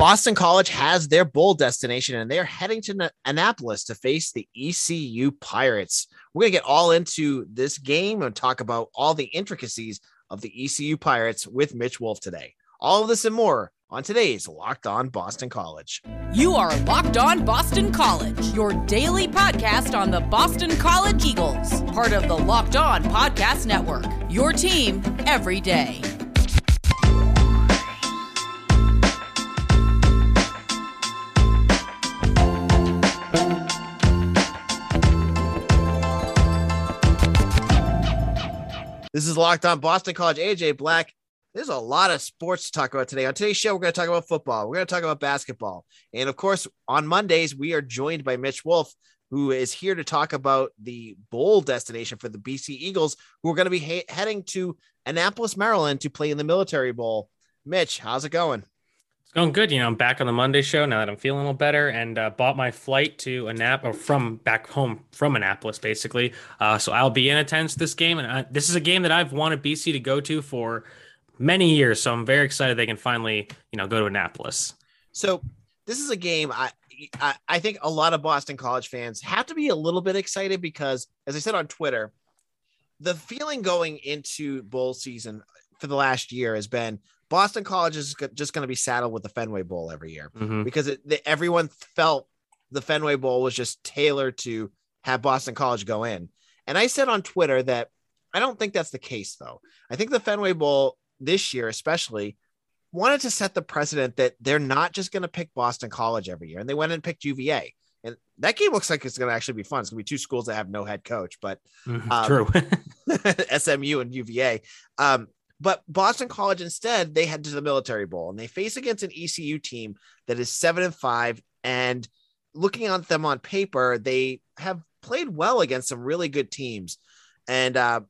Boston College has their bowl destination and they're heading to Annapolis to face the ECU Pirates. We're going to get all into this game and talk about all the intricacies of the ECU Pirates with Mitch Wolfe today. All of this and more on today's Locked On Boston College. You are Locked On Boston College, your daily podcast on the Boston College Eagles, part of the Locked On Podcast Network. Your team every day. This is Locked On Boston College. AJ Black. There's a lot of sports to talk about today. On today's show, we're going to talk about football. We're going to talk about basketball. And of course, on Mondays, we are joined by Mitch Wolfe, who is here to talk about the bowl destination for the BC Eagles, who are going to be heading to Annapolis, Maryland to play in the Military Bowl. Mitch, how's it going? It's going good. You know, I'm back on the Monday show now that I'm feeling a little better and uh, bought my flight to Annap or from back home from Annapolis, basically. Uh, so I'll be in attendance this game. And I, this is a game that I've wanted BC to go to for many years. So I'm very excited they can finally, you know, go to Annapolis. So this is a game I, I, I think a lot of Boston College fans have to be a little bit excited because, as I said on Twitter, the feeling going into bowl season for the last year has been Boston College is just going to be saddled with the Fenway Bowl every year mm-hmm. because it, the, everyone felt the Fenway Bowl was just tailored to have Boston College go in. And I said on Twitter that I don't think that's the case, though. I think the Fenway Bowl this year, especially, wanted to set the precedent that they're not just going to pick Boston College every year. And they went and picked UVA. And that game looks like it's going to actually be fun. It's going to be two schools that have no head coach, but mm-hmm. um, true. SMU and UVA. Um, but Boston College instead, they head to the Military Bowl and they face against an ECU team that is seven and five. And looking at them on paper, they have played well against some really good teams. And uh,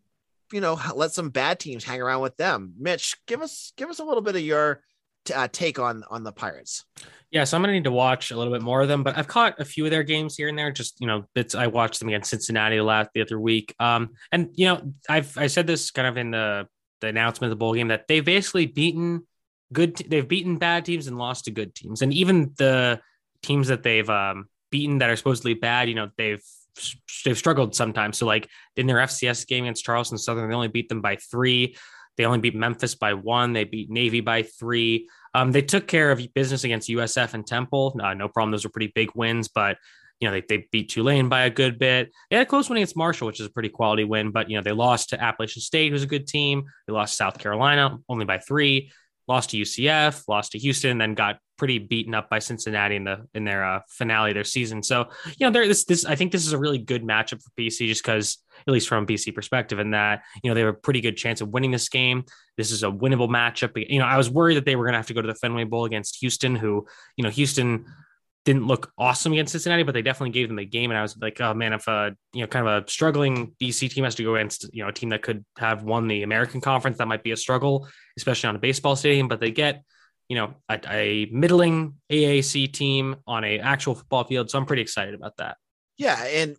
you know, let some bad teams hang around with them. Mitch, give us give us a little bit of your t- uh, take on on the Pirates. Yeah, so I'm gonna need to watch a little bit more of them, but I've caught a few of their games here and there. Just you know, bits I watched them against Cincinnati last the other week. Um, and you know, I've I said this kind of in the the announcement of the bowl game that they've basically beaten good they've beaten bad teams and lost to good teams. And even the teams that they've um, beaten that are supposedly bad you know they've they've struggled sometimes. So like in their fcs game against charleston southern they only beat them by three. They only beat memphis by one. They beat navy by three. Um, they took care of business against usf and temple. Uh, no problem. Those were pretty big wins but you know, they, they beat Tulane by a good bit. They had a close one against Marshall, which is a pretty quality win, but, you know, they lost to Appalachian State, who's a good team. They lost South Carolina only by three, lost to UCF, lost to Houston, then got pretty beaten up by Cincinnati in the in their uh, finale their season. So, you know, there this this I think this is a really good matchup for BC just because at least from BC perspective, in that you know they have a pretty good chance of winning this game. This is a winnable matchup. You know, I was worried that they were going to have to go to the Fenway Bowl against Houston, who you know Houston didn't look awesome against Cincinnati, but they definitely gave them a game. And I was like, oh man, if a you know kind of a struggling BC team has to go against you know a team that could have won the American Conference, that might be a struggle, especially on a baseball stadium. But they get you know a, a middling AAC team on a actual football field, so I'm pretty excited about that. Yeah, and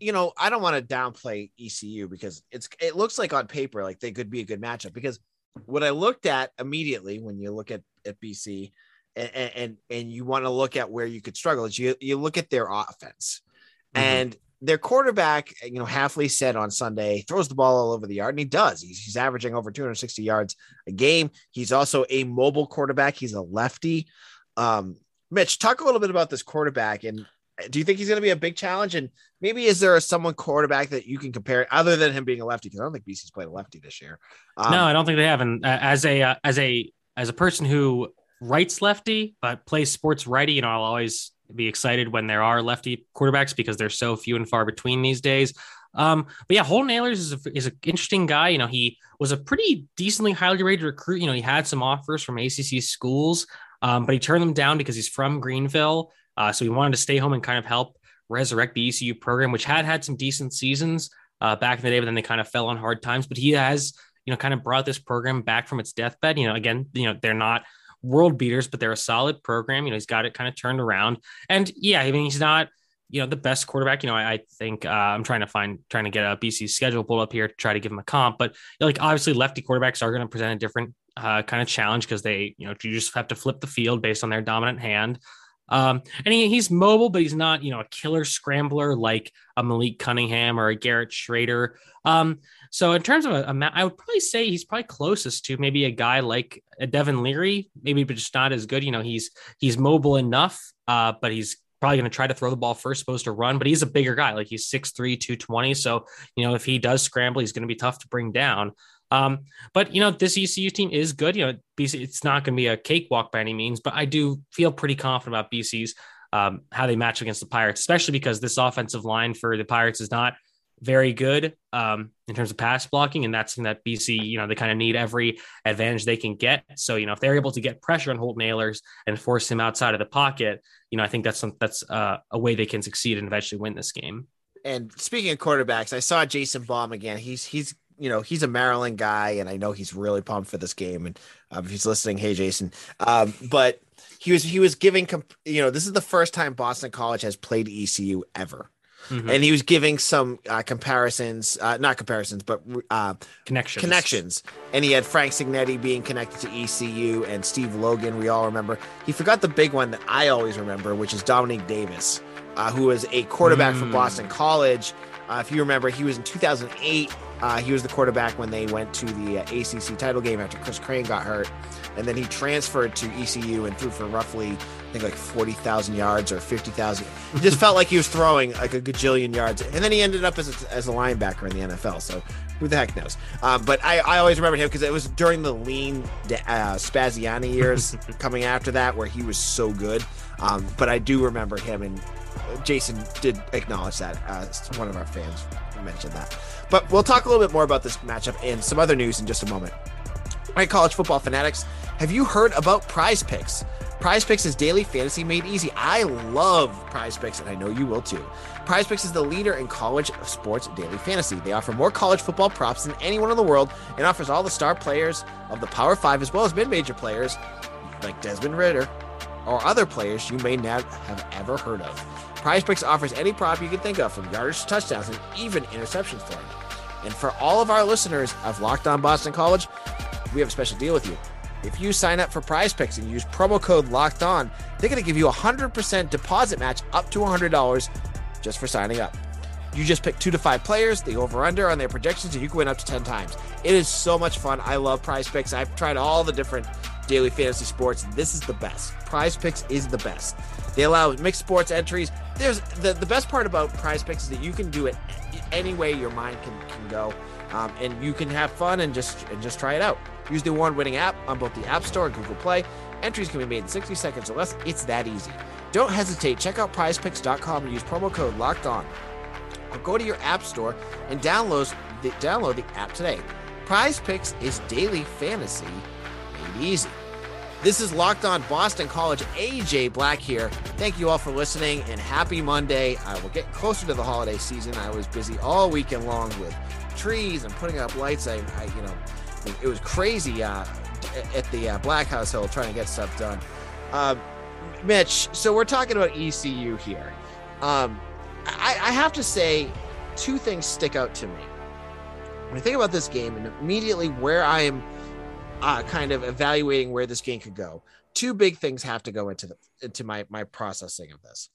you know I don't want to downplay ECU because it's it looks like on paper like they could be a good matchup because what I looked at immediately when you look at at BC and and, and you want to look at where you could struggle is you you look at their offense mm-hmm. and their quarterback, you know, Hafley said on Sunday, throws the ball all over the yard, and he does. He's, he's averaging over 260 yards a game. He's also a mobile quarterback. He's a lefty. Um, Mitch, talk a little bit about this quarterback, and do you think he's going to be a big challenge? And maybe is there a someone quarterback that you can compare other than him being a lefty? Because I don't think BC's played a lefty this year. Um, no, I don't think they have. And uh, as a uh, as a as a person who rights lefty, but plays sports righty. You know, I'll always be excited when there are lefty quarterbacks because they're so few and far between these days. Um, but yeah, Holton Ahlers is a, is an interesting guy. You know, he was a pretty decently highly rated recruit. You know, he had some offers from ACC schools, um, but he turned them down because he's from Greenville. Uh, so he wanted to stay home and kind of help resurrect the ECU program, which had had some decent seasons uh, back in the day, but then they kind of fell on hard times. But he has, you know, kind of brought this program back from its deathbed. You know, again, you know, they're not world beaters, but they're a solid program. You know, he's got it kind of turned around. And yeah, I mean, he's not, you know, the best quarterback. You know, I, I think uh, I'm trying to find, trying to get a BC schedule pulled up here to try to give him a comp. But you know, like, obviously, lefty quarterbacks are going to present a different uh, kind of challenge because they, you know, you just have to flip the field based on their dominant hand. Um, and he, he's mobile, but he's not, you know, a killer scrambler like a Malik Cunningham or a Garrett Shrader. Um, so in terms of a, a, I would probably say he's probably closest to maybe a guy like a Devin Leary, maybe but just not as good. You know, he's he's mobile enough, uh, but he's probably going to try to throw the ball first, supposed to run, but he's a bigger guy. Like he's 6'3, 220. So, you know, if he does scramble, he's going to be tough to bring down. Um, but you know, this ECU team is good. You know, BC, it's not going to be a cakewalk by any means, but I do feel pretty confident about BC's um, how they match against the Pirates, especially because this offensive line for the Pirates is not very good um, in terms of pass blocking, and that's something that BC, you know, they kind of need every advantage they can get. So, you know, if they're able to get pressure on Holton Ahlers and force him outside of the pocket, you know, I think that's some, that's uh, a way they can succeed and eventually win this game. And speaking of quarterbacks, I saw Jason Baum again. He's he's you know, he's a Maryland guy, and I know he's really pumped for this game. And um, if he's listening, hey Jason. Um, but he was he was giving, comp- you know, this is the first time Boston College has played ECU ever. Mm-hmm. And he was giving some uh, comparisons, uh, not comparisons, but uh, connections. Connections. And he had Frank Cignetti being connected to ECU and Steve Logan. We all remember. He forgot the big one that I always remember, which is Dominique Davis, uh, who was a quarterback mm. for Boston College. Uh, if you remember, he was in 2008 uh, he was the quarterback when they went to the uh, ACC title game after Chris Crane got hurt, and then he transferred to ECU and threw for roughly, I think, like forty thousand yards or fifty thousand. It just felt like he was throwing like a gajillion yards, and then he ended up as a, as a linebacker in the NFL. So who the heck knows? Um, but I, I always remember him because it was during the lean uh, Spaziani years coming after that where he was so good. Um, but I do remember him, and Jason did acknowledge that. Uh, one of our fans mentioned that. But we'll talk a little bit more about this matchup and some other news in just a moment. All right, college football fanatics, have you heard about Prize Picks? Prize Picks is daily fantasy made easy. I love Prize Picks, and I know you will too. Prize Picks is the leader in college sports daily fantasy. They offer more college football props than anyone in the world and offers all the star players of the Power Five as well as mid major players like Desmond Ridder or other players you may not have ever heard of. Prize Picks offers any prop you can think of from yardage to touchdowns and even interceptions for you. And for all of our listeners of Locked On Boston College, we have a special deal with you. If you sign up for Prize Picks and use promo code Locked On, they're going to give you a hundred percent deposit match up to hundred dollars just for signing up. You just pick two to five players, the over under on their projections, and you can win up to 10 times. It is so much fun. I love prize picks. I've tried all the different daily fantasy sports. This is the best. Prize picks is the best. They allow mixed sports entries. There's the, the best part about prize picks is that you can do it any way your mind can, can go. Um, and you can have fun and just and just try it out. Use the award-winning app on both the App Store and Google Play. Entries can be made in 60 seconds or less. It's that easy. Don't hesitate. Check out prizepicks.com and use promo code locked on. Or go to your app store and download the, download the app today. Prize Picks is daily fantasy made easy. This is Locked On Boston College. AJ Black here. Thank you all for listening and happy Monday. I will get closer to the holiday season. I was busy all weekend long with trees and putting up lights. I, I you know, it was crazy uh, at the uh, Black household trying to get stuff done. Uh, Mitch, so we're talking about ECU here. Um, I, I have to say, two things stick out to me. When I think about this game and immediately where I am uh, kind of evaluating where this game could go, two big things have to go into the into my my processing of this.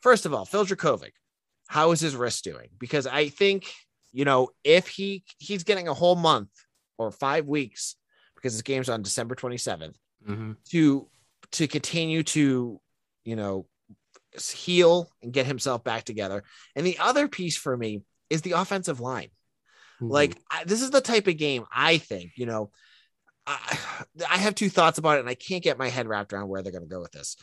First of all, Phil Jurkovec, how is his wrist doing? Because I think you know if he he's getting a whole month or five weeks because this game's on December 27th mm-hmm. to to continue to you know heal and get himself back together. And the other piece for me is the offensive line. Mm-hmm. Like I, this is the type of game I think you know I, I have two thoughts about it, and I can't get my head wrapped around where they're going to go with this.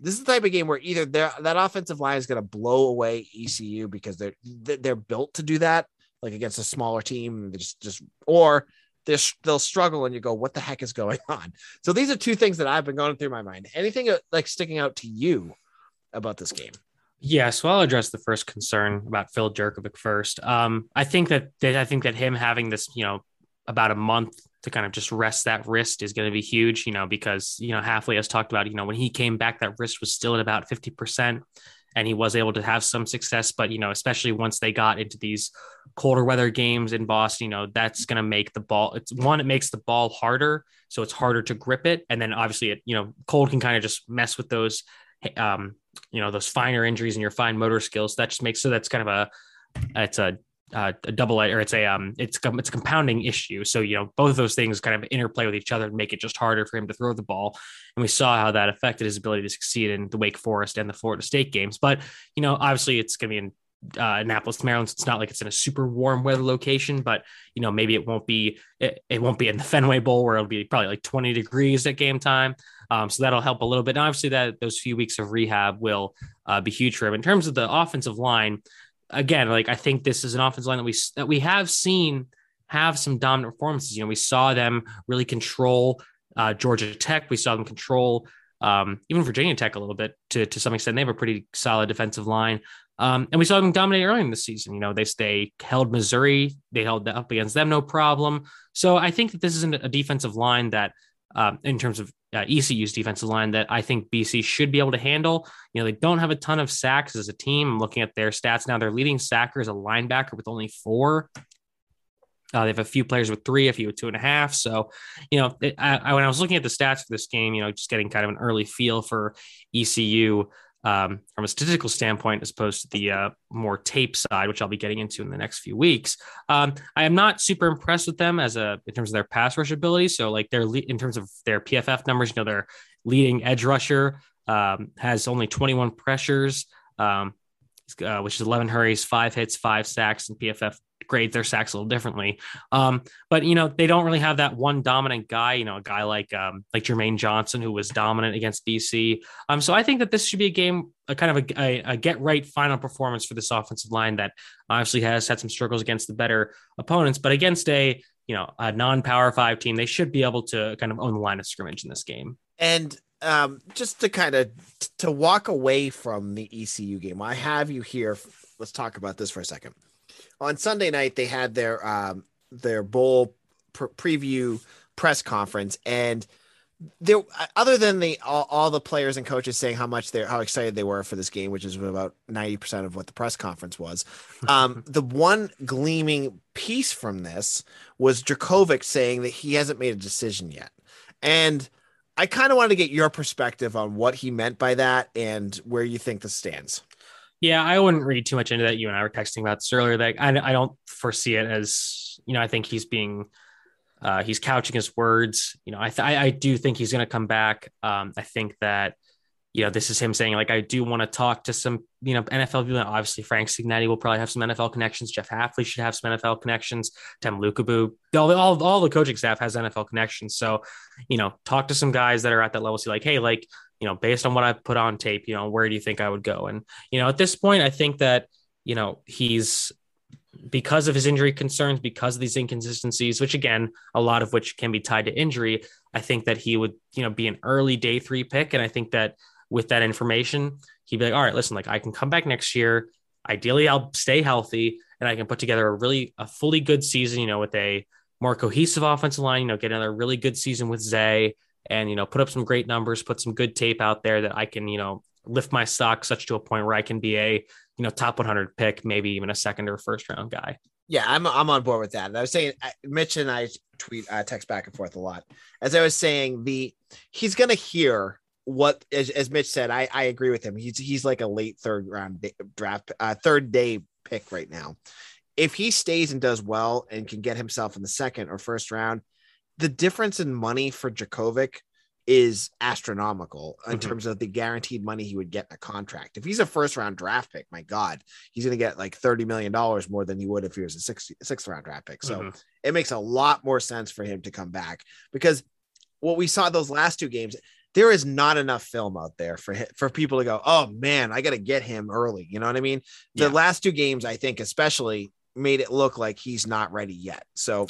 This is the type of game where either that offensive line is going to blow away ECU because they're they're built to do that, like against a smaller team, just just or they'll struggle, and you go, "What the heck is going on?" So these are two things that I've been going through my mind. Anything uh, like sticking out to you about this game? Yeah, so I'll address the first concern about Phil Jurkovec first. Um, I think that, that I think that him having this, you know, about a month to kind of just rest that wrist is going to be huge, you know, because, you know, Hafley has talked about, you know, when he came back, that wrist was still at about 50%. and he was able to have some success. But you know, especially once they got into these colder weather games in Boston, you know, that's going to make the ball. It's one, it makes the ball harder, so it's harder to grip it, and then obviously, it you know, cold can kind of just mess with those, um, you know, those finer injuries and your fine motor skills. That just makes so that's kind of a it's a uh, a double or it's a um it's it's a compounding issue. So you know both of those things kind of interplay with each other and make it just harder for him to throw the ball. And we saw how that affected his ability to succeed in the Wake Forest and the Florida State games. But you know obviously it's going to be in uh, Annapolis, Maryland. It's not like it's in a super warm weather location, but you know maybe it won't be it, it won't be in the Fenway Bowl where it'll be probably like 20 degrees at game time. Um, so that'll help a little bit. And obviously that those few weeks of rehab will uh, be huge for him in terms of the offensive line again, like I think this is an offensive line that we that we have seen have some dominant performances. You know, we saw them really control uh, Georgia Tech. We saw them control um, even Virginia Tech a little bit to to some extent. They have a pretty solid defensive line. Um, and we saw them dominate early in the season. You know, they they held Missouri, they held up against them no problem. So I think that this isn't a defensive line that, um, in terms of uh, ECU's defensive line that I think BC should be able to handle. You know, they don't have a ton of sacks as a team. I'm looking at their stats now. Their leading sacker is a linebacker with only four. Uh, they have a few players with three, a few with two and a half. So, you know, it, I, when I was looking at the stats for this game, you know, just getting kind of an early feel for ECU, um, from a statistical standpoint, as opposed to the uh, more tape side, which I'll be getting into in the next few weeks. Um, I am not super impressed with them as a in terms of their pass rush ability. So, like their in terms of their PFF numbers, you know, their leading edge rusher um, has only 21 pressures, um, uh, which is 11 hurries, five hits, five sacks, and PFF grade their sacks a little differently. Um, but you know, they don't really have that one dominant guy, you know, a guy like um, like Jermaine Johnson who was dominant against BC. Um, so I think that this should be a game, a kind of a, a, a get right final performance for this offensive line that obviously has had some struggles against the better opponents, but against a you know a non-power five team, they should be able to kind of own the line of scrimmage in this game. And um, just to kind of to walk away from the ECU game, I have you here. Let's talk about this for a second on Sunday night they had their um, their bowl preview press conference and there other than the all, all, the players and coaches saying how much they're how excited they were for this game which is about 90% of what the press conference was um, the one gleaming piece from this was Jurkovec saying that he hasn't made a decision yet. And I kind of wanted to get your perspective on what he meant by that and where you think this stands yeah, I wouldn't read too much into that. You and I were texting about this earlier. That I, I don't foresee it as you know. I think he's being uh, he's couching his words. You know, I th- I, I do think he's going to come back. Um, I think that you know this is him saying like I do want to talk to some you know NFL people. Obviously, Frank Cignetti will probably have some NFL connections. Jeff Hafley should have some NFL connections. Tem Lukabu, all, all all the coaching staff has NFL connections. So you know, talk to some guys that are at that level. See, like, hey, like you know, based on what I put on tape, you know, where do you think I would go? And, you know, at this point, I think that, you know, he's because of his injury concerns, because of these inconsistencies, which again, a lot of which can be tied to injury, I think that he would, you know, be an early day three pick. And I think that with that information, he'd be like, all right, listen, like I can come back next year. Ideally, I'll stay healthy and I can put together a really, a fully good season, you know, with a more cohesive offensive line, you know, get another really good season with Zay and you know put up some great numbers, put some good tape out there that I can you know lift my stock such to a point where I can be a you know top 100 pick, maybe even a second or first round guy. Yeah, I'm I'm on board with that. And I was saying, Mitch and I tweet uh, text back and forth a lot. As I was saying, the he's gonna hear what as, as Mitch said. I I agree with him. He's he's like a late third round draft, uh, third day pick right now. If he stays and does well and can get himself in the second or first round, the difference in money for Jurkovec is astronomical in mm-hmm. terms of the guaranteed money he would get in a contract. If he's a first round draft pick, my God, he's going to get like $30 million more than he would if he was a sixth, sixth round draft pick. So mm-hmm. it makes a lot more sense for him to come back because what we saw those last two games, there is not enough film out there for for people to go, oh man, I got to get him early. You know what I mean? The yeah. last two games, I think, especially made it look like he's not ready yet. So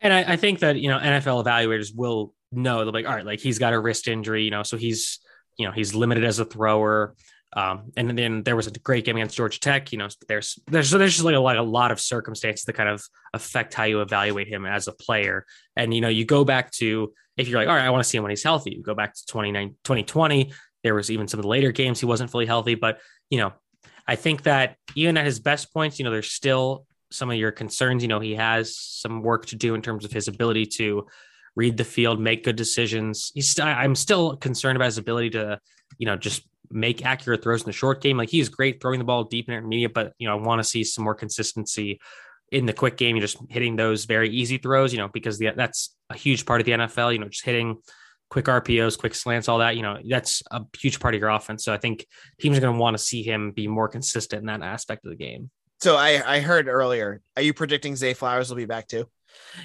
and I, I, think that you know NFL evaluators will know they're like, all right, like he's got a wrist injury, you know, so he's you know he's limited as a thrower. Um, and then there was a great game against Georgia Tech. You know, there's there's there's just like a, like a lot of circumstances that kind of affect how you evaluate him as a player. And you know, you go back to if you're like, all right, I want to see him when he's healthy. You go back to 2020. There was even some of the later games he wasn't fully healthy, but you know, I think that even at his best points, you know, there's still some of your concerns. You know, he has some work to do in terms of his ability to read the field, make good decisions. He's I'm still concerned about his ability to, you know, just make accurate throws in the short game. Like he's great throwing the ball deep and intermediate, but you know, I want to see some more consistency in the quick game. You're just hitting those very easy throws, you know, because the, that's a huge part of the NFL. You know, just hitting quick RPOs, quick slants, all that. You know, that's a huge part of your offense. So I think teams are going to want to see him be more consistent in that aspect of the game. So I, I heard earlier, are you predicting Zay Flowers will be back too?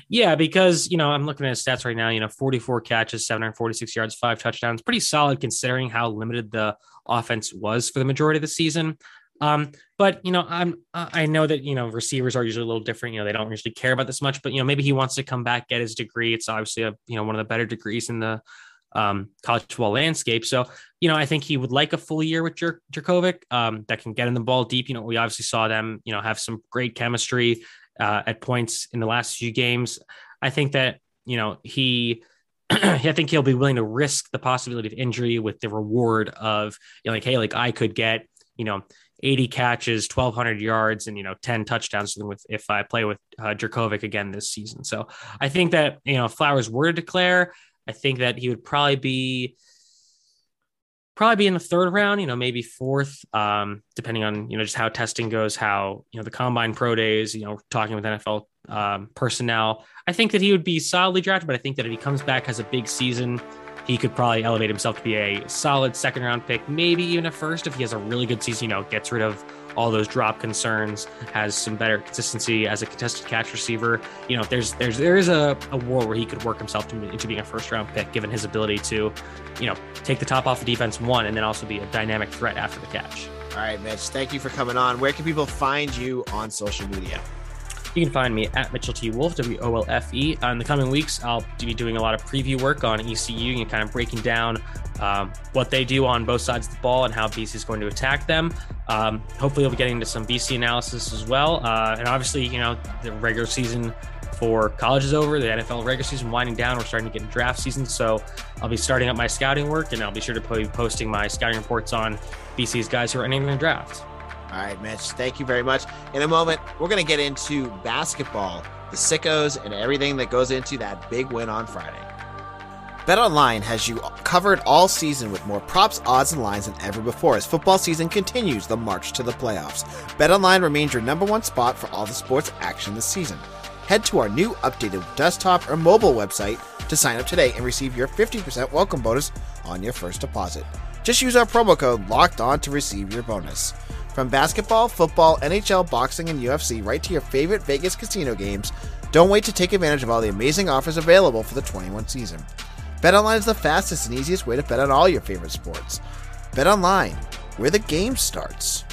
Yeah, because you know I'm looking at his stats right now. You know, 44 catches, 746 yards, five touchdowns. Pretty solid considering how limited the offense was for the majority of the season. Um, but you know, I'm I know that you know receivers are usually a little different. You know, they don't usually care about this much. But you know, maybe he wants to come back, get his degree. It's obviously a you know one of the better degrees in the um, college football landscape. So, you know, I think he would like a full year with Jer- Jurkovec um, that can get in the ball deep. You know, we obviously saw them, you know, have some great chemistry uh, at points in the last few games. I think that you know he. I think he'll be willing to risk the possibility of injury with the reward of you know, like, hey, like I could get you know 80 catches, 1,200 yards, and you know 10 touchdowns with if I play with uh, again this season. So I think that you know if Flowers were to declare, I think that he would probably be probably be in the third round, you know, maybe fourth, um, depending on, you know, just how testing goes, how, you know, the combine pro days, you know, talking with NFL um, personnel. I think that he would be solidly drafted, but I think that if he comes back, has a big season, he could probably elevate himself to be a solid second round pick, maybe even a first if he has a really good season, you know, gets rid of all those drop concerns, has some better consistency as a contested catch receiver. You know, there's there's there is a, a world where he could work himself to, into being a first round pick, given his ability to, you know, take the top off the defense one and then also be a dynamic threat after the catch. All right, Mitch. Thank you for coming on. Where can people find you on social media? You can find me at Mitchell T. Wolfe, W O L F E. In the coming weeks, I'll be doing a lot of preview work on ECU and kind of breaking down um, what they do on both sides of the ball and how BC is going to attack them. Um, hopefully, we'll be getting into some BC analysis as well. Uh, and obviously, you know, the regular season for college is over. The NFL regular season winding down. We're starting to get into draft season. So I'll be starting up my scouting work and I'll be sure to be posting my scouting reports on BC's guys who are entering the draft. All right, Mitch, thank you very much. In a moment, we're going to get into basketball, the sickos, and everything that goes into that big win on Friday. BetOnline has you covered all season with more props, odds, and lines than ever before as football season continues the march to the playoffs. BetOnline remains your number one spot for all the sports action this season. Head to our new updated desktop or mobile website to sign up today and receive your 50% welcome bonus on your first deposit. Just use our promo code LOCKED ON to receive your bonus. From basketball, football, NHL, boxing, and UFC, right to your favorite Vegas casino games, don't wait to take advantage of all the amazing offers available for the 21 season. BetOnline is the fastest and easiest way to bet on all your favorite sports. BetOnline, where the game starts.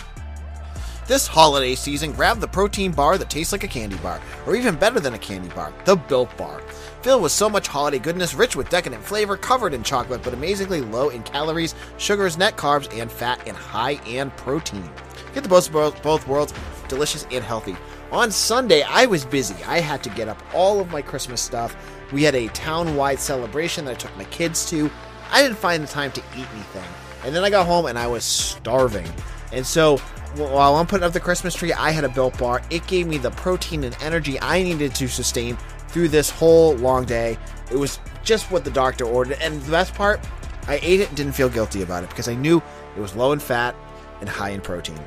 This holiday season, grab the protein bar that tastes like a candy bar, or even better than a candy bar, the Built Bar. Filled with so much holiday goodness, rich with decadent flavor, covered in chocolate, but amazingly low in calories, sugars, net carbs, and fat, and high in protein. Get the both, both worlds, delicious and healthy. On Sunday, I was busy. I had to get up all of my Christmas stuff. We had a town wide celebration that I took my kids to. I didn't find the time to eat anything. And then I got home and I was starving. And so while I'm putting up the Christmas tree, I had a built bar. It gave me the protein and energy I needed to sustain through this whole long day. It was just what the doctor ordered. And the best part, I ate it and didn't feel guilty about it because I knew it was low in fat and high in protein.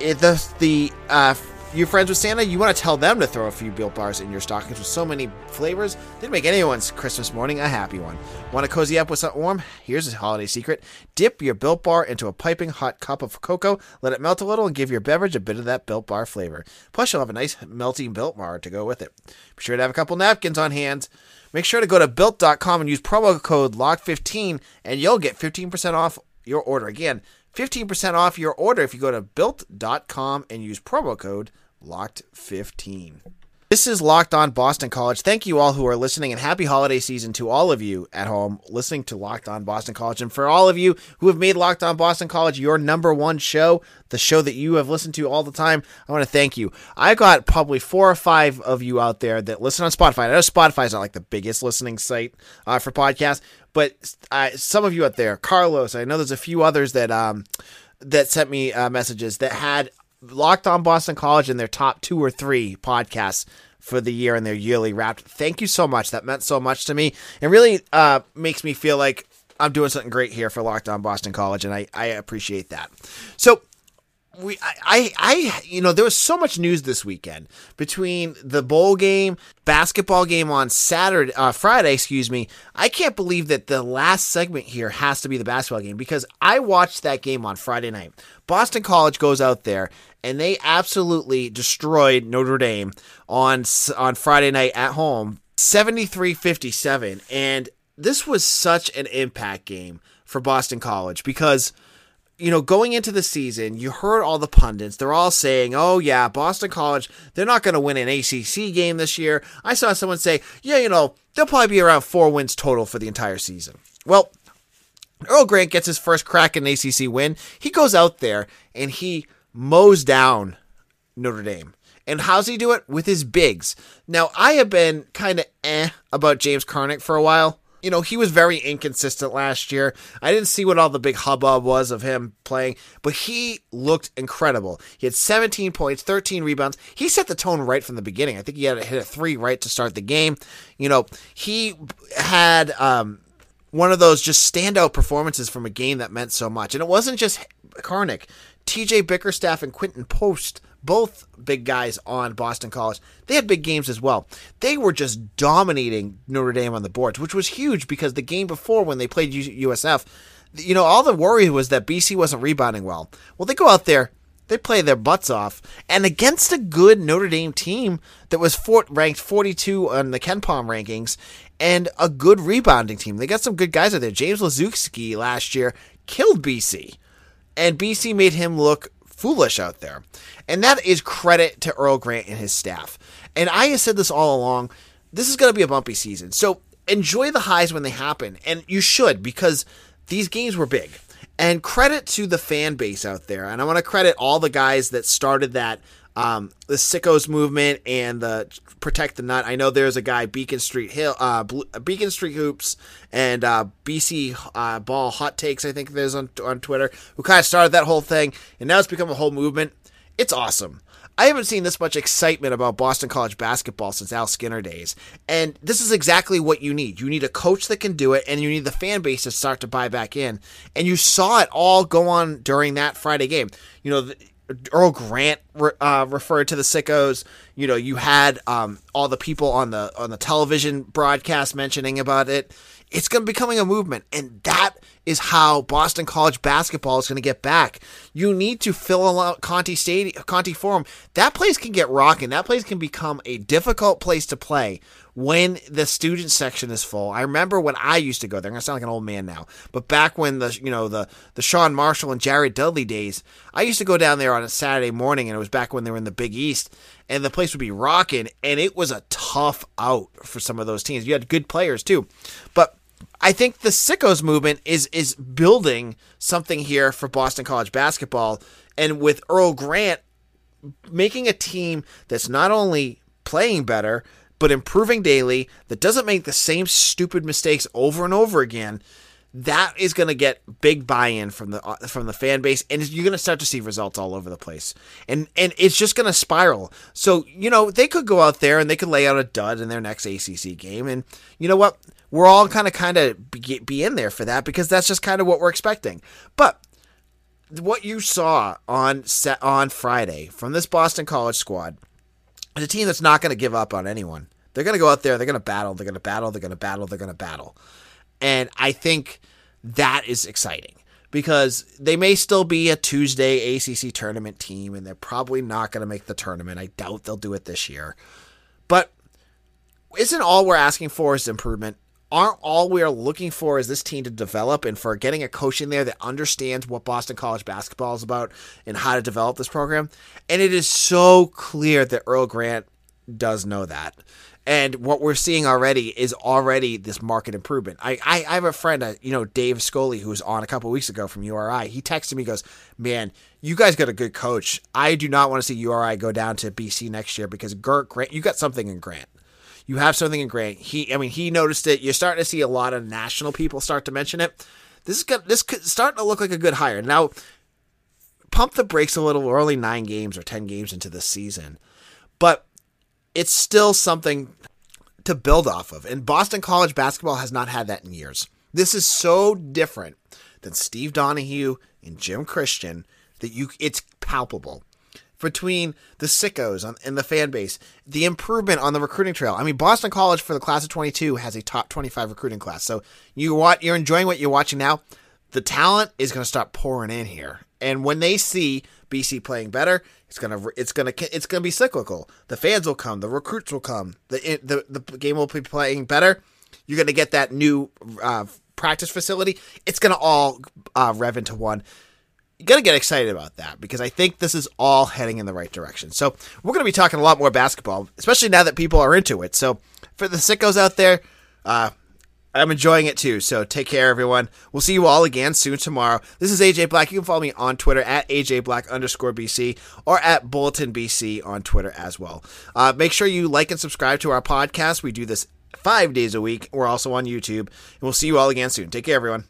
It, the the uh, you friends with Santa, you want to tell them to throw a few Built Bars in your stockings with so many flavors. Didn't make anyone's Christmas morning a happy one. Want to cozy up with something warm? Here's a holiday secret. Dip your Built Bar into a piping hot cup of cocoa, let it melt a little, and give your beverage a bit of that Built Bar flavor. Plus, you'll have a nice melting Built Bar to go with it. Be sure to have a couple napkins on hand. Make sure to go to built.com and use promo code LOCK15 and you'll get 15% off your order. Again, 15% off your order if you go to built.com and use promo code LOCKED15. This is Locked On Boston College. Thank you all who are listening and happy holiday season to all of you at home listening to Locked On Boston College. And for all of you who have made Locked On Boston College your number one show, the show that you have listened to all the time, I want to thank you. I got probably four or five of you out there that listen on Spotify. I know Spotify is not like the biggest listening site uh, for podcasts, but some of you out there, Carlos, I know there's a few others that um, that sent me uh, messages that had Locked On Boston College in their top two or three podcasts for the year and their yearly wrap. Thank you so much. That meant so much to me. It really uh, makes me feel like I'm doing something great here for Locked On Boston College, and I, I appreciate that. So we I, I, you know there was so much news this weekend between the bowl game basketball game on saturday uh, friday excuse me. I can't believe that the last segment here has to be the basketball game because i watched that game on friday night. Boston college goes out there and they absolutely destroyed notre dame on on friday night at home 73-57 and this was such an impact game for boston college because you know, going into the season, you heard all the pundits. They're all saying, oh, yeah, Boston College, they're not going to win an ACC game this year. I saw someone say, yeah, you know, they'll probably be around four wins total for the entire season. Well, Earl Grant gets his first crack at an ACC win. He goes out there and he mows down Notre Dame. And how's he do it? With his bigs. Now, I have been kind of eh about James Karnik for a while you know, he was very inconsistent last year. I didn't see what all the big hubbub was of him playing, but he looked incredible. He had 17 points, 13 rebounds. He set the tone right from the beginning. I think he had to hit a three right to start the game. You know, he had um, one of those just standout performances from a game that meant so much. And it wasn't just Karnik. TJ Bickerstaff and Quinten Post both big guys on Boston College, they had big games as well. They were just dominating Notre Dame on the boards, which was huge because the game before when they played USF, you know, all the worry was that BC wasn't rebounding well. Well, they go out there, they play their butts off, and against a good Notre Dame team that was fort, ranked 42 on the KenPom rankings, and a good rebounding team. They got some good guys out there. James Laszewski last year killed BC, and BC made him look foolish out there. And that is credit to Earl Grant and his staff. And I have said this all along this is going to be a bumpy season. So enjoy the highs when they happen. And you should because these games were big. And credit to the fan base out there. And I want to credit all the guys that started that um, the sickos movement and the protect the nut. I know there's a guy Beacon Street Hill, uh, Beacon Street Hoops, and uh, BC uh, Ball Hot Takes. I think there's on on Twitter who kind of started that whole thing, and now it's become a whole movement. It's awesome. I haven't seen this much excitement about Boston College basketball since Al Skinner days. And this is exactly what you need. You need a coach that can do it, and you need the fan base to start to buy back in. And you saw it all go on during that Friday game. You know, Earl Grant uh, referred to the sickos. You know, you had um, all the people on the on the television broadcast mentioning about it. It's going to be becoming a movement, and that is how Boston College basketball is going to get back. You need to fill out Conte Stadium, Conte Forum. That place can get rocking. That place can become a difficult place to play when the student section is full. I remember when I used to go there. I'm gonna sound like an old man now, but back when the you know the the Sean Marshall and Jared Dudley days, I used to go down there on a Saturday morning, and it was back when they were in the Big East, and the place would be rocking, and it was a tough out for some of those teams. You had good players too, but I think the sickos movement is is building something here for Boston College basketball, and with Earl Grant making a team that's not only playing better but improving daily that doesn't make the same stupid mistakes over and over again that is going to get big buy-in from the uh, from the fan base and you're going to start to see results all over the place. And and it's just going to spiral. So you know they could go out there and they could lay out a dud in their next ACC game and you know what? We're all kind of kind of be, be in there for that because that's just kind of what we're expecting. But what you saw on set on Friday from this Boston College squad is a team that's not going to give up on anyone they're going to go out there, they're going to battle, they're going to battle, they're going to battle, they're going to battle. And I think that is exciting because they may still be a Tuesday ACC tournament team and they're probably not going to make the tournament. I doubt they'll do it this year. But isn't all we're asking for is improvement? Aren't all we are looking for is this team to develop and for getting a coach in there that understands what Boston College basketball is about and how to develop this program? And it is so clear that Earl Grant does know that. And what we're seeing already is already this market improvement. I, I, I have a friend, uh, you know, Dave Scully, who was on a couple weeks ago from URI. He texted me, goes, "Man, you guys got a good coach. I do not want to see URI go down to BC next year because Gert Grant, you got something in Grant. You have something in Grant. He, I mean, he noticed it. You're starting to see a lot of national people start to mention it. This is good. This could starting to look like a good hire now." pump the brakes a little. We're only nine games or 10 games into the season, but it's still something to build off of. And Boston College basketball has not had that in years. This is so different than Steve Donahue and Jim Christian that you it's palpable between the sickos and the fan base, the improvement on the recruiting trail. I mean, Boston College for the class of 22 has a top 25 recruiting class. So you what you're enjoying what you're watching now. The talent is going to start pouring in here, and when they see BC playing better, it's gonna it's gonna it's gonna be cyclical. The fans will come, the recruits will come, the the the game will be playing better. You're gonna get that new uh, practice facility. It's gonna all uh, rev into one to get excited about that because I think this is all heading in the right direction. So we're going to be talking a lot more basketball, especially now that people are into it. So for the sickos out there, uh, I'm enjoying it too. So take care, everyone. We'll see you all again soon tomorrow. This is AJ Black. You can follow me on Twitter at AJ Black underscore BC or at Bulletin BC on Twitter as well. Uh, make sure you like and subscribe to our podcast. We do this five days a week. We're also on YouTube. And we'll see you all again soon. Take care, everyone.